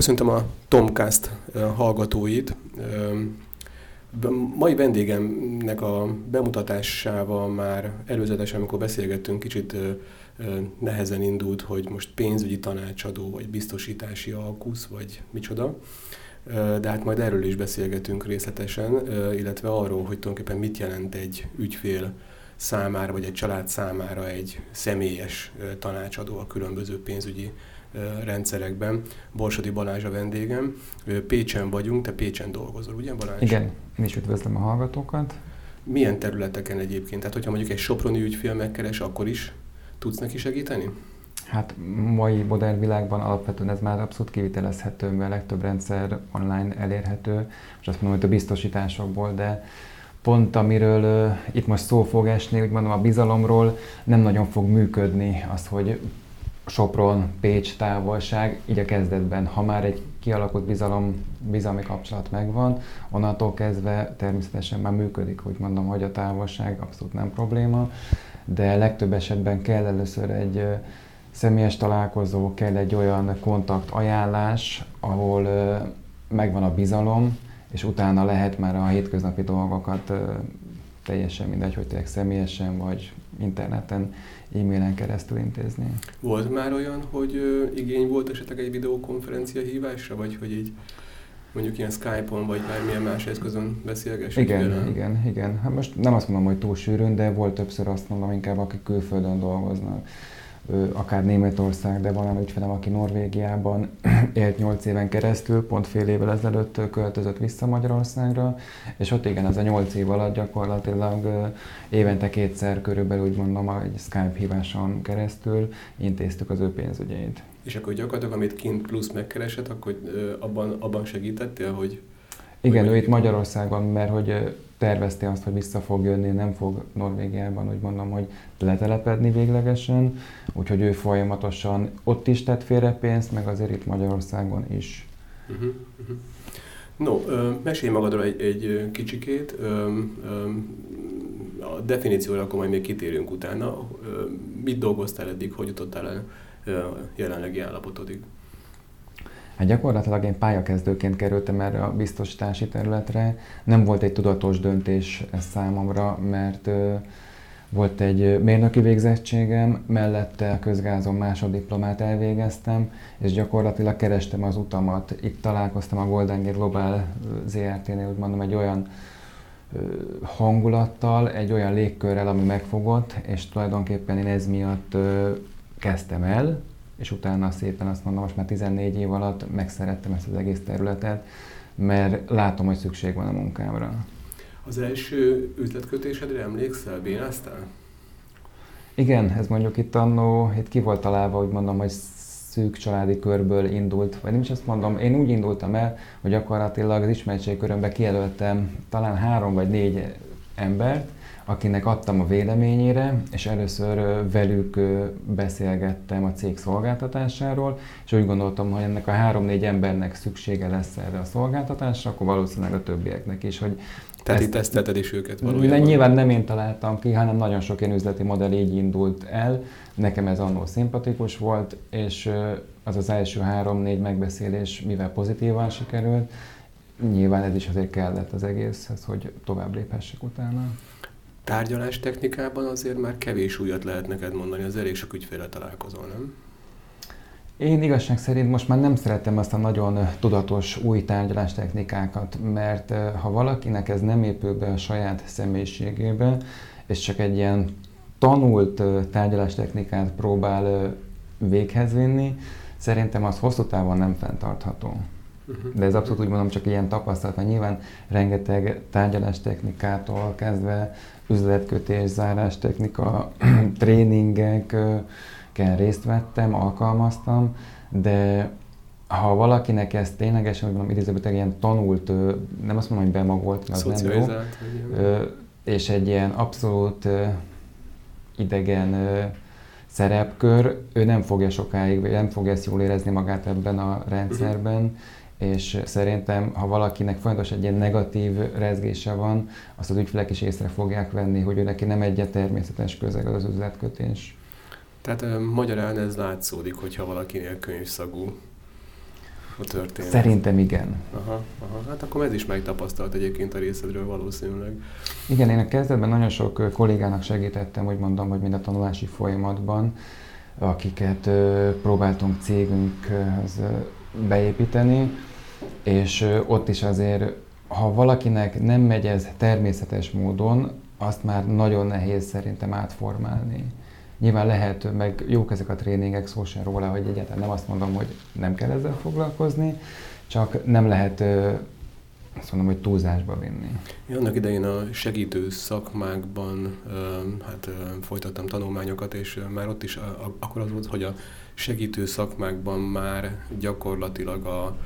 Köszöntöm a Tomcast hallgatóit. Mai vendégemnek a bemutatásával már előzetesen, amikor beszélgettünk, kicsit nehezen indult, hogy most pénzügyi tanácsadó, vagy biztosítási alkusz, vagy micsoda. De hát majd erről is beszélgetünk részletesen, illetve arról, hogy tulajdonképpen mit jelent egy ügyfél számára, vagy egy család számára egy személyes tanácsadó a különböző pénzügyi rendszerekben. Borsodi Balázs a vendégem. Pécsen vagyunk, te Pécsen dolgozol, ugye Balázs? Igen, én is üdvözlöm a hallgatókat. Milyen területeken egyébként? Tehát, hogyha mondjuk egy soproni ügyfél megkeres, akkor is tudsz neki segíteni? Hát mai modern világban alapvetően ez már abszolút kivitelezhető, mert a legtöbb rendszer online elérhető, és azt mondom, hogy a biztosításokból, de pont amiről uh, itt most szó fog esni, úgy mondom a bizalomról, nem nagyon fog működni az, hogy Sopron, Pécs távolság, így a kezdetben, ha már egy kialakult bizalom, bizalmi kapcsolat megvan, onnantól kezdve természetesen már működik, úgy mondom, hogy a távolság abszolút nem probléma, de legtöbb esetben kell először egy személyes találkozó, kell egy olyan kontakt ajánlás, ahol megvan a bizalom, és utána lehet már a hétköznapi dolgokat teljesen mindegy, hogy tényleg személyesen vagy interneten, e-mailen keresztül intézni. Volt már olyan, hogy ö, igény volt esetleg egy videokonferencia hívásra, vagy hogy így mondjuk ilyen Skype-on, vagy bármilyen más eszközön beszélgessünk? Igen, igen, igen, igen. Hát most nem azt mondom, hogy túl sűrűn, de volt többször azt mondom, inkább akik külföldön dolgoznak akár Németország, de van olyan ügyfelem, aki Norvégiában élt 8 éven keresztül, pont fél évvel ezelőtt költözött vissza Magyarországra, és ott igen, ez a 8 év alatt gyakorlatilag évente kétszer körülbelül úgy mondom, egy Skype híváson keresztül intéztük az ő pénzügyeit. És akkor gyakorlatilag, amit kint plusz megkeresett, akkor abban, abban segítettél, hogy igen, ő itt Magyarországon, mert hogy tervezte azt, hogy vissza fog jönni, nem fog Norvégiában, úgy mondom, hogy letelepedni véglegesen, úgyhogy ő folyamatosan ott is tett félre pénzt, meg azért itt Magyarországon is. Uh-huh. No, mesélj magadról egy, egy kicsikét. A definícióra akkor majd még kitérünk utána. Mit dolgoztál eddig, hogy jutottál el jelenlegi állapotodig? Hát gyakorlatilag én pályakezdőként kerültem erre a biztosítási területre. Nem volt egy tudatos döntés ez számomra, mert volt egy mérnöki végzettségem, mellette a közgázon másoddiplomát elvégeztem, és gyakorlatilag kerestem az utamat. Itt találkoztam a Golden Gate Global ZRT-nél, úgy egy olyan hangulattal, egy olyan légkörrel, ami megfogott, és tulajdonképpen én ez miatt kezdtem el, és utána szépen azt mondom, most már 14 év alatt megszerettem ezt az egész területet, mert látom, hogy szükség van a munkámra. Az első üzletkötésedre emlékszel, bénáztál? Igen, ez mondjuk itt annó, itt ki volt találva, hogy mondom, hogy szűk családi körből indult, vagy nem is azt mondom, én úgy indultam el, hogy gyakorlatilag az ismertségkörömbe kijelöltem talán három vagy négy embert, akinek adtam a véleményére, és először velük beszélgettem a cég szolgáltatásáról, és úgy gondoltam, hogy ennek a három-négy embernek szüksége lesz erre a szolgáltatásra, akkor valószínűleg a többieknek is, hogy tehát itt tesztelted is őket valójában? Nyilván nem én találtam ki, hanem nagyon sok ilyen üzleti modell így indult el. Nekem ez annól szimpatikus volt, és az az első három-négy megbeszélés, mivel pozitívan sikerült, nyilván ez is azért kellett az egészhez, hogy tovább léphessek utána tárgyalás technikában azért már kevés újat lehet neked mondani, az elég sok ügyféle találkozol, nem? Én igazság szerint most már nem szeretem azt a nagyon tudatos új tárgyalás technikákat, mert ha valakinek ez nem épül be a saját személyiségébe, és csak egy ilyen tanult tárgyalás technikát próbál véghez vinni, szerintem az hosszú távon nem fenntartható. Uh-huh. De ez abszolút úgy mondom, csak ilyen tapasztalat, mert nyilván rengeteg tárgyalás technikától kezdve üzletkötés, zárás technika, tréningeken részt vettem, alkalmaztam, de ha valakinek ez ténylegesen, hogy mondom, idézőben ilyen tanult, nem azt mondom, hogy bemagolt, az nem jó, és egy ilyen abszolút idegen szerepkör, ő nem fogja sokáig, nem fogja ezt jól érezni magát ebben a rendszerben, uh-huh és szerintem, ha valakinek fontos egy ilyen negatív rezgése van, azt az ügyfelek is észre fogják venni, hogy ő neki nem egy természetes közeg az üzletkötés. Tehát magyarán ez látszódik, hogyha valakinél könyvszagú a történet. Szerintem igen. Aha, aha. Hát akkor ez is megtapasztalt egyébként a részedről valószínűleg. Igen, én a kezdetben nagyon sok kollégának segítettem, hogy mondom, hogy mind a tanulási folyamatban, akiket próbáltunk cégünkhöz beépíteni, és ott is azért, ha valakinek nem megy ez természetes módon, azt már nagyon nehéz szerintem átformálni. Nyilván lehet, meg jók ezek a tréningek, szó sem róla, hogy egyáltalán nem azt mondom, hogy nem kell ezzel foglalkozni, csak nem lehet azt mondom, hogy túlzásba vinni. Én annak idején a segítő szakmákban hát, folytattam tanulmányokat, és már ott is akkor az volt, hogy a segítő szakmákban már gyakorlatilag a,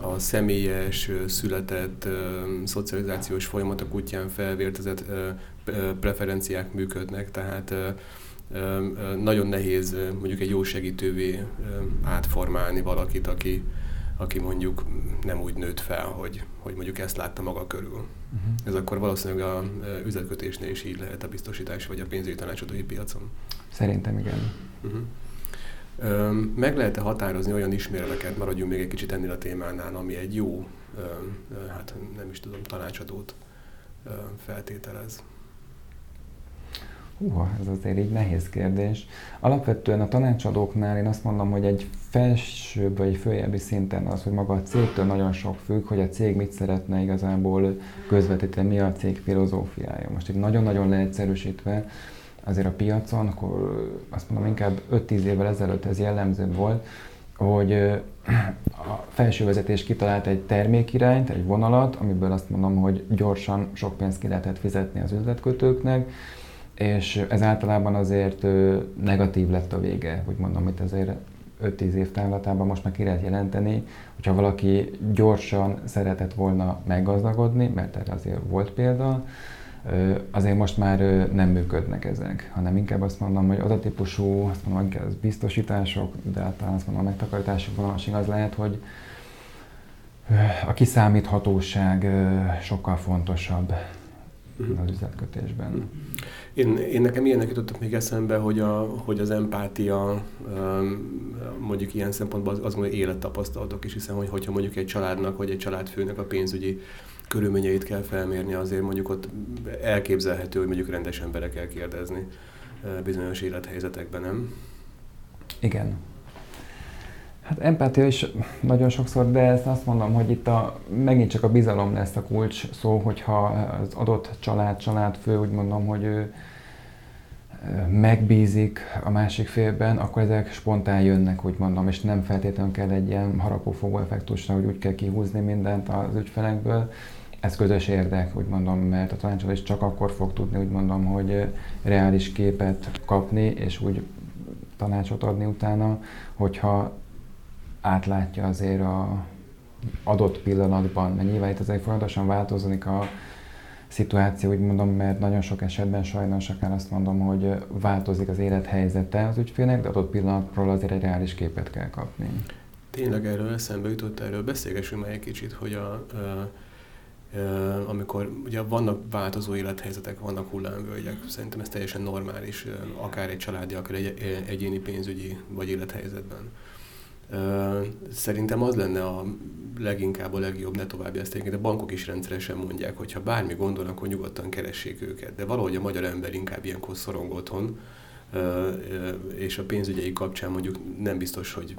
a személyes, született, szocializációs folyamatok útján felvértezett preferenciák működnek, tehát nagyon nehéz mondjuk egy jó segítővé átformálni valakit, aki, aki mondjuk nem úgy nőtt fel, hogy, hogy mondjuk ezt látta maga körül. Uh-huh. Ez akkor valószínűleg a üzletkötésnél is így lehet a biztosítás vagy a pénzügyi tanácsadói piacon. Szerintem igen. Uh-huh. Meg lehet-e határozni olyan ismérveket, maradjunk még egy kicsit ennél a témánál, ami egy jó, hát nem is tudom, tanácsadót feltételez? Húha, ez azért így nehéz kérdés. Alapvetően a tanácsadóknál én azt mondom, hogy egy felsőbb vagy följebbi szinten az, hogy maga a cégtől nagyon sok függ, hogy a cég mit szeretne igazából közvetíteni, mi a cég filozófiája. Most egy nagyon-nagyon leegyszerűsítve, azért a piacon, akkor azt mondom inkább 5-10 évvel ezelőtt ez jellemző volt, hogy a felső vezetés kitalált egy termékirányt, egy vonalat, amiből azt mondom, hogy gyorsan sok pénzt ki lehetett fizetni az üzletkötőknek, és ez általában azért negatív lett a vége, hogy mondom, itt azért 5-10 év távlatában most már ki lehet jelenteni, hogyha valaki gyorsan szeretett volna meggazdagodni, mert erre azért volt példa, azért most már nem működnek ezek, hanem inkább azt mondom, hogy az a típusú, azt mondom, inkább az biztosítások, de általán azt mondom, a megtakarítási vonalasig az lehet, hogy a kiszámíthatóság sokkal fontosabb az üzletkötésben. Én, én nekem ilyenek jutottak még eszembe, hogy, a, hogy az empátia mondjuk ilyen szempontból az, az mondja élettapasztalatok is, hiszen hogy, hogyha mondjuk egy családnak vagy egy családfőnek a pénzügyi körülményeit kell felmérni, azért mondjuk ott elképzelhető, hogy mondjuk rendes emberek kell kérdezni bizonyos élethelyzetekben, nem? Igen. Hát empátia is nagyon sokszor, de ezt azt mondom, hogy itt a, megint csak a bizalom lesz a kulcs szó, hogyha az adott család, családfő úgy mondom, hogy ő megbízik a másik félben, akkor ezek spontán jönnek, úgy mondom, és nem feltétlenül kell egy ilyen harapófogó effektusra, hogy úgy kell kihúzni mindent az ügyfelekből. Ez közös érdek, úgy mondom, mert a tanácsadó csak akkor fog tudni, úgy mondom, hogy reális képet kapni, és úgy tanácsot adni utána, hogyha átlátja azért a adott pillanatban, mert nyilván itt azért folyamatosan változik a szituáció, úgy mondom, mert nagyon sok esetben sajnos akár azt mondom, hogy változik az élethelyzete az ügyfélnek, de adott pillanatról azért egy reális képet kell kapni. Tényleg erről eszembe jutott, erről beszélgessünk már egy kicsit, hogy a, a amikor ugye vannak változó élethelyzetek, vannak hullámvölgyek, szerintem ez teljesen normális, akár egy családi, akár egy egyéni pénzügyi vagy élethelyzetben. Szerintem az lenne a leginkább a legjobb, ne további ezt a bankok is rendszeresen mondják, hogy ha bármi gondolnak, akkor nyugodtan keressék őket. De valahogy a magyar ember inkább ilyenkor szorong otthon, és a pénzügyei kapcsán mondjuk nem biztos, hogy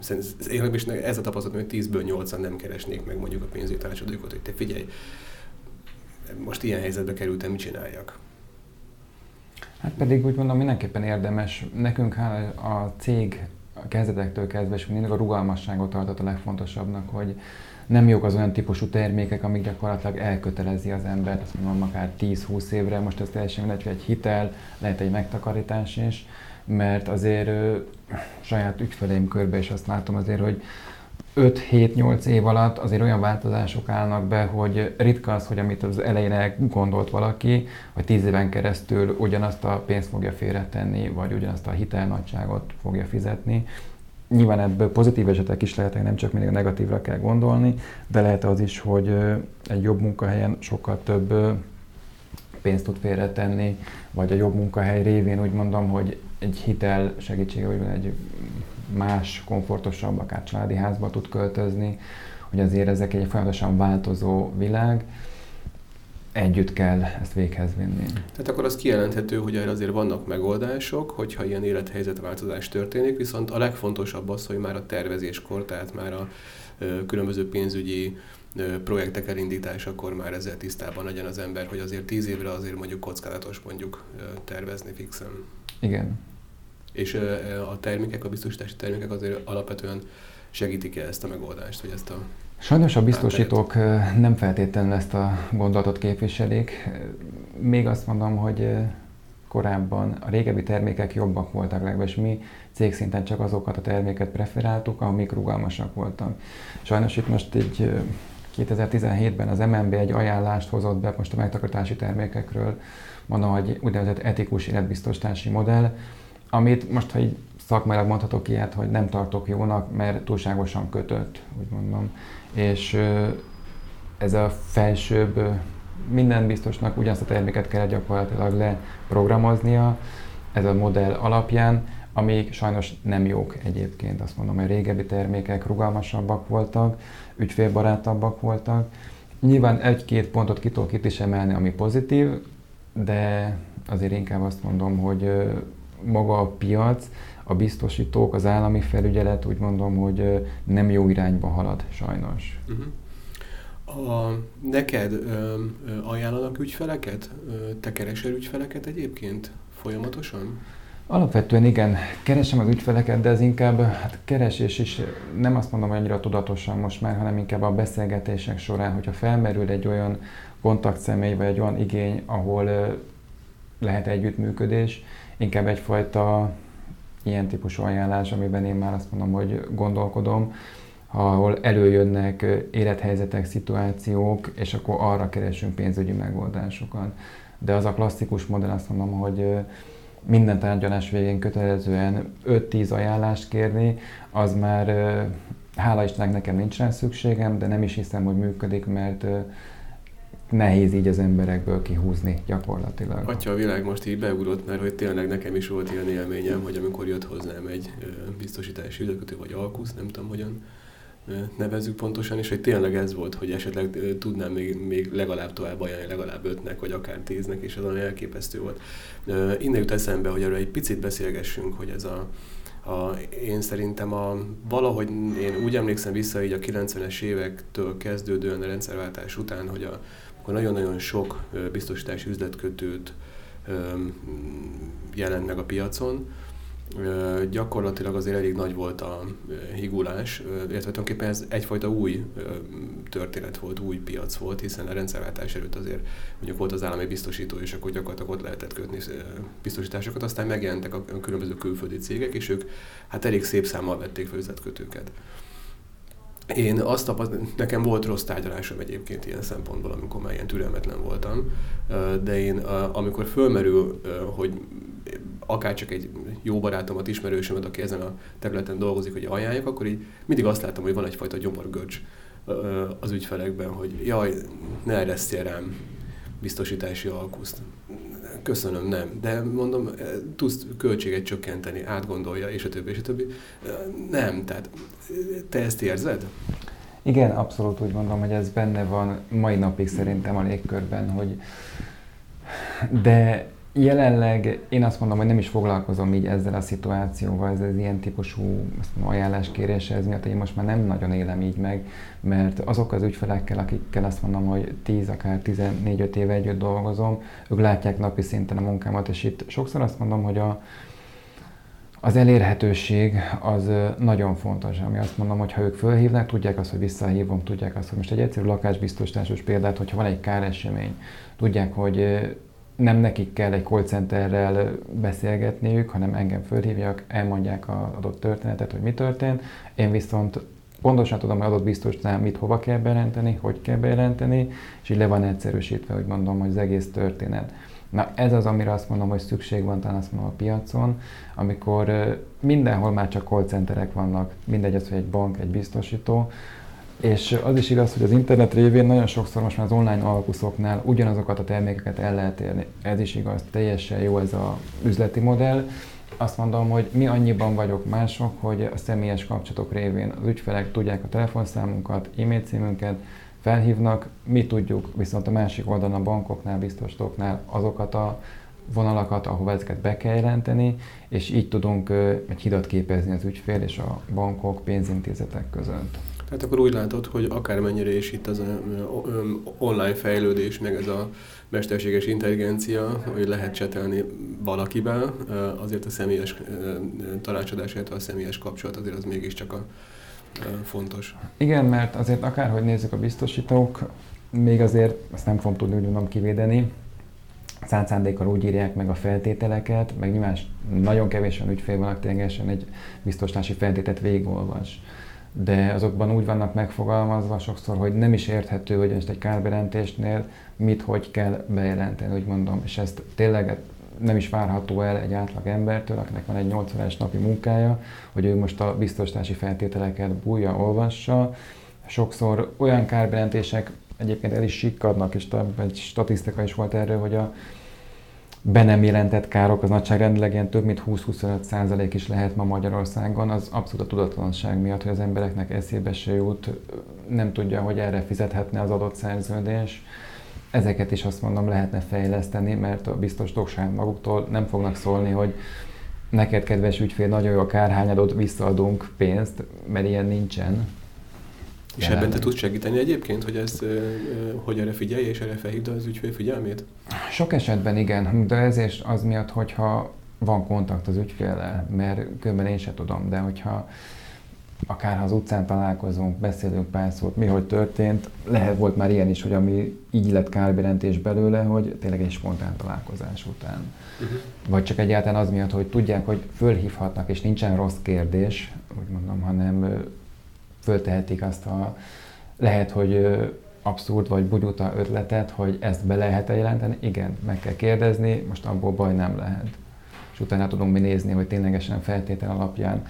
én is ez a tapasztalat, hogy 10-ből 8 nem keresnék meg mondjuk a pénzügyi tanácsadókat, hogy te figyelj, most ilyen helyzetbe kerültem, mit csináljak? Hát pedig úgy mondom, mindenképpen érdemes. Nekünk a cég a kezdetektől kezdve, és mindig a rugalmasságot tartott a legfontosabbnak, hogy nem jók az olyan típusú termékek, amik gyakorlatilag elkötelezi az embert, azt mondom, akár 10-20 évre, most ez teljesen mindegy, egy hitel, lehet egy megtakarítás is, mert azért ö, saját ügyfeleim körbe is azt látom azért, hogy 5-7-8 év alatt azért olyan változások állnak be, hogy ritka az, hogy amit az elején gondolt valaki, hogy 10 éven keresztül ugyanazt a pénzt fogja félretenni, vagy ugyanazt a hitelnagyságot fogja fizetni. Nyilván ebből pozitív esetek is lehetnek, nem csak mindig a negatívra kell gondolni, de lehet az is, hogy egy jobb munkahelyen sokkal több pénzt tud félretenni, vagy a jobb munkahely révén úgy mondom, hogy egy hitel segítsége, vagy egy más, komfortosabb, akár családi házba tud költözni, hogy azért ezek egy folyamatosan változó világ, együtt kell ezt véghez vinni. Tehát akkor az kijelenthető, hogy erre azért vannak megoldások, hogyha ilyen élethelyzetváltozás történik, viszont a legfontosabb az, hogy már a tervezéskor, tehát már a különböző pénzügyi projektek elindításakor már ezzel tisztában legyen az ember, hogy azért tíz évre azért mondjuk kockázatos mondjuk tervezni fixen. Igen. És a termékek, a biztosítási termékek azért alapvetően segítik-e ezt a megoldást, vagy ezt a Sajnos a biztosítók nem feltétlenül ezt a gondolatot képviselik. Még azt mondom, hogy korábban a régebbi termékek jobbak voltak legalábbis mi cégszinten csak azokat a terméket preferáltuk, amik rugalmasak voltak. Sajnos itt most egy 2017-ben az MNB egy ajánlást hozott be most a megtakarítási termékekről, mondom, hogy úgynevezett etikus életbiztosítási modell, amit most, ha így szakmailag mondhatok ilyet, hogy nem tartok jónak, mert túlságosan kötött, úgy mondom. És ez a felsőbb, minden biztosnak ugyanazt a terméket kell gyakorlatilag leprogramoznia, ez a modell alapján, amik sajnos nem jók egyébként. Azt mondom, hogy régebbi termékek rugalmasabbak voltak, ügyfélbarátabbak voltak. Nyilván egy-két pontot ki tudok itt is emelni, ami pozitív, de azért inkább azt mondom, hogy maga a piac, a biztosítók, az állami felügyelet úgy mondom, hogy nem jó irányba halad sajnos. Uh-huh. A, neked ö, ö, ajánlanak ügyfeleket? Ö, te keresel ügyfeleket egyébként folyamatosan? Alapvetően igen, keresem az ügyfeleket, de ez inkább hát keresés is, nem azt mondom, hogy annyira tudatosan most már, hanem inkább a beszélgetések során, hogyha felmerül egy olyan kontaktszemély, vagy egy olyan igény, ahol lehet együttműködés, inkább egyfajta ilyen típusú ajánlás, amiben én már azt mondom, hogy gondolkodom, ahol előjönnek élethelyzetek, szituációk, és akkor arra keresünk pénzügyi megoldásokat. De az a klasszikus modell, azt mondom, hogy minden tárgyalás végén kötelezően 5-10 ajánlást kérni, az már hála Istennek nekem nincs rá szükségem, de nem is hiszem, hogy működik, mert nehéz így az emberekből kihúzni gyakorlatilag. Atya, a világ most így beugrott, mert hogy tényleg nekem is volt ilyen élményem, hogy amikor jött hozzám egy biztosítási ügykötő, vagy alkusz, nem tudom hogyan nevezzük pontosan, és hogy tényleg ez volt, hogy esetleg tudnám még, még legalább tovább ajánlani, legalább ötnek, vagy akár tíznek, és az olyan elképesztő volt. Innen jut eszembe, hogy erről egy picit beszélgessünk, hogy ez a, a, én szerintem a, valahogy én úgy emlékszem vissza így a 90-es évektől kezdődően a rendszerváltás után, hogy a, akkor nagyon-nagyon sok biztosítási üzletkötőt jelent meg a piacon, gyakorlatilag azért elég nagy volt a higulás, illetve tulajdonképpen ez egyfajta új történet volt, új piac volt, hiszen a rendszerváltás előtt azért mondjuk volt az állami biztosító, és akkor gyakorlatilag ott lehetett kötni biztosításokat, aztán megjelentek a különböző külföldi cégek, és ők hát elég szép számmal vették fel üzletkötőket. Én azt tapasztaltam, nekem volt rossz tárgyalásom egyébként ilyen szempontból, amikor már ilyen türelmetlen voltam, de én amikor fölmerül, hogy akár csak egy jó barátomat, ismerősömet, aki ezen a területen dolgozik, hogy ajánljak, akkor így mindig azt látom, hogy van egyfajta gyomorgörcs az ügyfelekben, hogy jaj, ne eresztél rám biztosítási alkuszt. Köszönöm, nem. De mondom, tudsz költséget csökkenteni, átgondolja, és a többi, és a többi. Nem, tehát te ezt érzed? Igen, abszolút úgy mondom, hogy ez benne van mai napig szerintem a légkörben, hogy de Jelenleg én azt mondom, hogy nem is foglalkozom így ezzel a szituációval, ez az ilyen típusú ajánláskérésre, ez miatt én most már nem nagyon élem így meg, mert azok az ügyfelekkel, akikkel azt mondom, hogy 10, akár 14-5 éve együtt dolgozom, ők látják napi szinten a munkámat, és itt sokszor azt mondom, hogy a, az elérhetőség az nagyon fontos, ami azt mondom, hogy ha ők fölhívnak, tudják azt, hogy visszahívom, tudják azt, hogy most egy egyszerű lakásbiztosításos példát, hogyha van egy káresemény, tudják, hogy nem nekik kell egy call centerrel beszélgetniük, hanem engem fölhívják, elmondják az adott történetet, hogy mi történt. Én viszont pontosan tudom, hogy adott biztosnál mit hova kell bejelenteni, hogy kell bejelenteni, és így le van egyszerűsítve, hogy mondom, hogy az egész történet. Na ez az, amire azt mondom, hogy szükség van talán azt mondom a piacon, amikor mindenhol már csak call centerek vannak, mindegy az, hogy egy bank, egy biztosító, és az is igaz, hogy az internet révén nagyon sokszor most már az online alkuszoknál ugyanazokat a termékeket el lehet érni. Ez is igaz, teljesen jó ez az üzleti modell. azt mondom, hogy mi annyiban vagyok mások, hogy a személyes kapcsolatok révén az ügyfelek tudják a telefonszámunkat, e-mail címünket, felhívnak, mi tudjuk viszont a másik oldalon a bankoknál, biztosítóknál azokat a vonalakat, ahova ezeket be kell jelenteni, és így tudunk egy hidat képezni az ügyfél és a bankok, pénzintézetek között. Tehát akkor úgy látod, hogy akármennyire is itt az online fejlődés, meg ez a mesterséges intelligencia, hogy lehet csetelni valakivel, azért a személyes tanácsadás, illetve a személyes kapcsolat azért az mégiscsak a fontos. Igen, mert azért akárhogy nézzük a biztosítók, még azért, ezt nem fogom tudni úgy mondom kivédeni, szánt szándékkal úgy írják meg a feltételeket, meg nyilván nagyon kevés van ügyfél van, ténylegesen egy biztosítási feltétet végigolvas. De azokban úgy vannak megfogalmazva sokszor, hogy nem is érthető, hogy most egy kárberentésnél mit, hogy kell bejelenteni, úgy mondom. És ezt tényleg nem is várható el egy átlag embertől, akinek van egy 8 órás napi munkája, hogy ő most a biztosítási feltételeket bújja, olvassa. Sokszor olyan kárberentések egyébként el is sikkadnak, és egy statisztika is volt erről, hogy a be nem jelentett károk az nagyságrendileg ilyen több mint 20-25 százalék is lehet ma Magyarországon, az abszolút a tudatlanság miatt, hogy az embereknek eszébe se jut, nem tudja, hogy erre fizethetne az adott szerződés. Ezeket is azt mondom lehetne fejleszteni, mert a biztos tokság maguktól nem fognak szólni, hogy neked kedves ügyfél, nagyon jó a kárhányadot, visszaadunk pénzt, mert ilyen nincsen és ebben te tudsz segíteni egyébként, hogy, ez, hogy erre figyelj, és erre felhívd az ügyfél figyelmét? Sok esetben igen, de ezért az miatt, hogyha van kontakt az ügyféllel, mert különben én sem tudom, de hogyha akár ha az utcán találkozunk, beszélünk pár szót, mi hogy történt, lehet volt már ilyen is, hogy ami így lett kárberentés belőle, hogy tényleg egy spontán találkozás után. Uh-huh. Vagy csak egyáltalán az miatt, hogy tudják, hogy fölhívhatnak, és nincsen rossz kérdés, úgy mondom, hanem föltehetik azt a, lehet, hogy abszurd vagy bugyuta ötletet, hogy ezt be lehet-e jelenteni? Igen, meg kell kérdezni, most abból baj nem lehet. És utána tudunk mi nézni, hogy ténylegesen feltétel alapján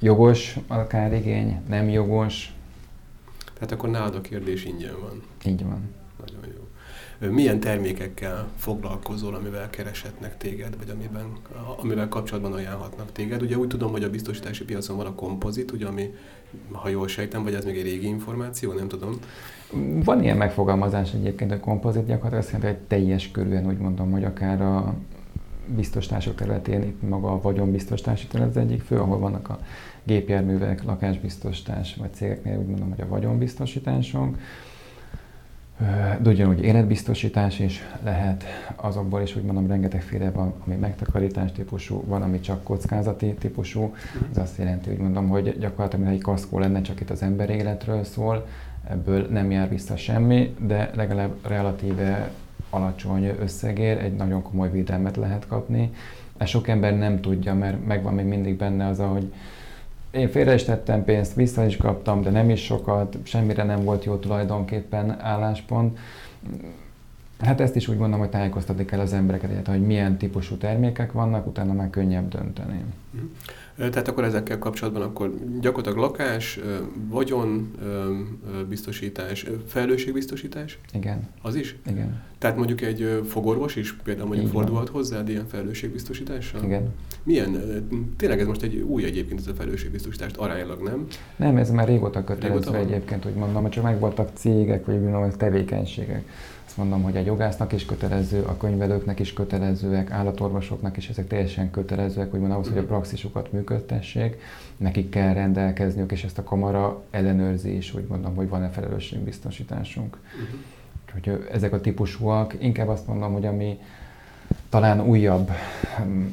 jogos akár igény, nem jogos. Tehát akkor nálad a kérdés ingyen van. Így van. Milyen termékekkel foglalkozol, amivel kereshetnek téged, vagy amiben, amivel kapcsolatban ajánlhatnak téged. Ugye úgy tudom, hogy a biztosítási piacon van a kompozit, ugye, ami, ha jól sejtem, vagy ez még egy régi információ, nem tudom. Van ilyen megfogalmazás egyébként, a kompozit gyakorlatilag jelenti, hogy teljes körűen úgy mondom, hogy akár a biztosítások területén, itt maga a vagyonbiztosítási terület az egyik fő, ahol vannak a gépjárművek, lakásbiztosítás, vagy cégeknél úgy mondom, hogy a vagyonbiztosításunk de ugyanúgy életbiztosítás is lehet, azokból is úgy mondom rengetegféle van, ami megtakarítás típusú, van, ami csak kockázati típusú. Ez azt jelenti, hogy mondom, hogy gyakorlatilag egy kaszkó lenne, csak itt az ember életről szól, ebből nem jár vissza semmi, de legalább relatíve alacsony összegér egy nagyon komoly védelmet lehet kapni. Ezt sok ember nem tudja, mert megvan még mindig benne az, hogy én félre is tettem pénzt, vissza is kaptam, de nem is sokat, semmire nem volt jó tulajdonképpen álláspont. Hát ezt is úgy mondom, hogy tájékoztatni kell az embereket, illetve, hogy milyen típusú termékek vannak, utána már könnyebb dönteni. Tehát akkor ezekkel kapcsolatban akkor gyakorlatilag lakás, vagyon biztosítás, felelősségbiztosítás? Igen. Az is? Igen. Tehát mondjuk egy fogorvos is például mondjuk fordulhat hozzád ilyen felelősségbiztosítással? Igen. Milyen, tényleg ez most egy új egyébként ez a felelősségbiztosítást aránylag, nem? Nem, ez már régóta kötelező régóta egyébként, hogy mondom, hogy csak megvoltak cégek, vagy mondom, tevékenységek azt mondom, hogy a jogásznak is kötelező, a könyvelőknek is kötelezőek, állatorvosoknak is ezek teljesen kötelezőek, hogy ahhoz, hogy a praxisukat működtessék, nekik kell rendelkezniük, és ezt a kamara ellenőrzi is, hogy mondom, hogy van-e felelősségbiztosításunk. Uh-huh. Úgyhogy ezek a típusúak, inkább azt mondom, hogy ami talán újabb,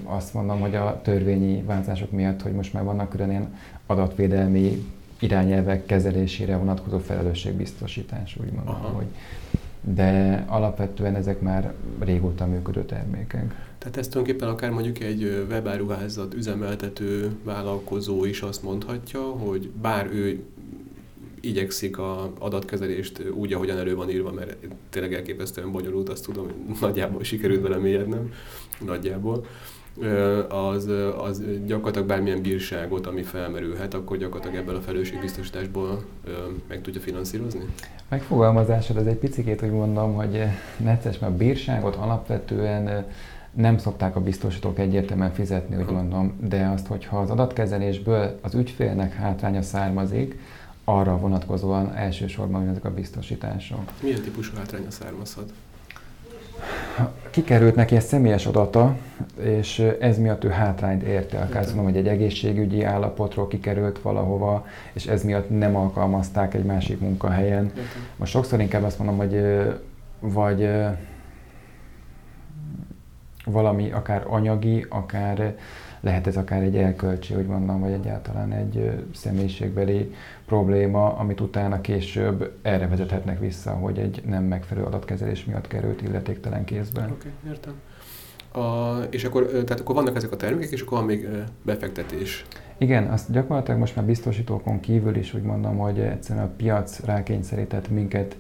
azt mondom, hogy a törvényi változások miatt, hogy most már vannak külön ilyen adatvédelmi irányelvek kezelésére vonatkozó felelősségbiztosítás, úgy mondom, Aha. hogy de alapvetően ezek már régóta működő termékek. Tehát ezt tulajdonképpen akár mondjuk egy webáruházat üzemeltető vállalkozó is azt mondhatja, hogy bár ő igyekszik a adatkezelést úgy, ahogyan elő van írva, mert tényleg elképesztően bonyolult, azt tudom, hogy nagyjából sikerült vele mélyednem, nagyjából az, az gyakorlatilag bármilyen bírságot, ami felmerülhet, akkor gyakorlatilag ebből a felelősségbiztosításból meg tudja finanszírozni? Megfogalmazásod az egy picit, hogy mondom, hogy necces, mert a bírságot alapvetően nem szokták a biztosítók egyértelműen fizetni, úgy mondom, de azt, hogyha az adatkezelésből az ügyfélnek hátránya származik, arra vonatkozóan elsősorban ezek a biztosítások. Milyen típusú hátránya származhat? Kikerült neki egy személyes adata, és ez miatt ő hátrányt érte. Akár mondom, hogy egy egészségügyi állapotról kikerült valahova, és ez miatt nem alkalmazták egy másik munkahelyen. Most sokszor inkább azt mondom, hogy vagy valami akár anyagi, akár lehet ez akár egy elkölcsi, úgy mondom, vagy egyáltalán egy személyiségbeli probléma, amit utána később erre vezethetnek vissza, hogy egy nem megfelelő adatkezelés miatt került illetéktelen kézben. Oké, okay, értem. A, és akkor, tehát akkor vannak ezek a termékek, és akkor van még befektetés. Igen, azt gyakorlatilag most már biztosítókon kívül is úgy mondom, hogy egyszerűen a piac rákényszerített minket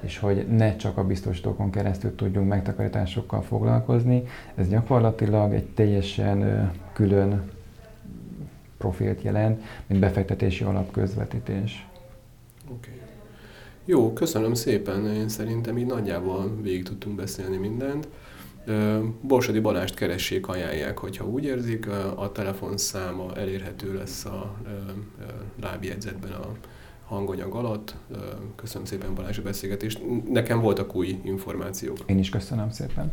és hogy ne csak a biztosítókon keresztül tudjunk megtakarításokkal foglalkozni. Ez gyakorlatilag egy teljesen külön profilt jelent, mint befektetési alapközvetítés. Oké. Okay. Jó, köszönöm szépen. Én szerintem így nagyjából végig tudtunk beszélni mindent. Borsodi Balást keressék, ajánlják, hogyha úgy érzik. A telefonszáma elérhető lesz a lábjegyzetben a hanganyag alatt. Köszönöm szépen Balázs a beszélgetést. Nekem voltak új információk. Én is köszönöm szépen.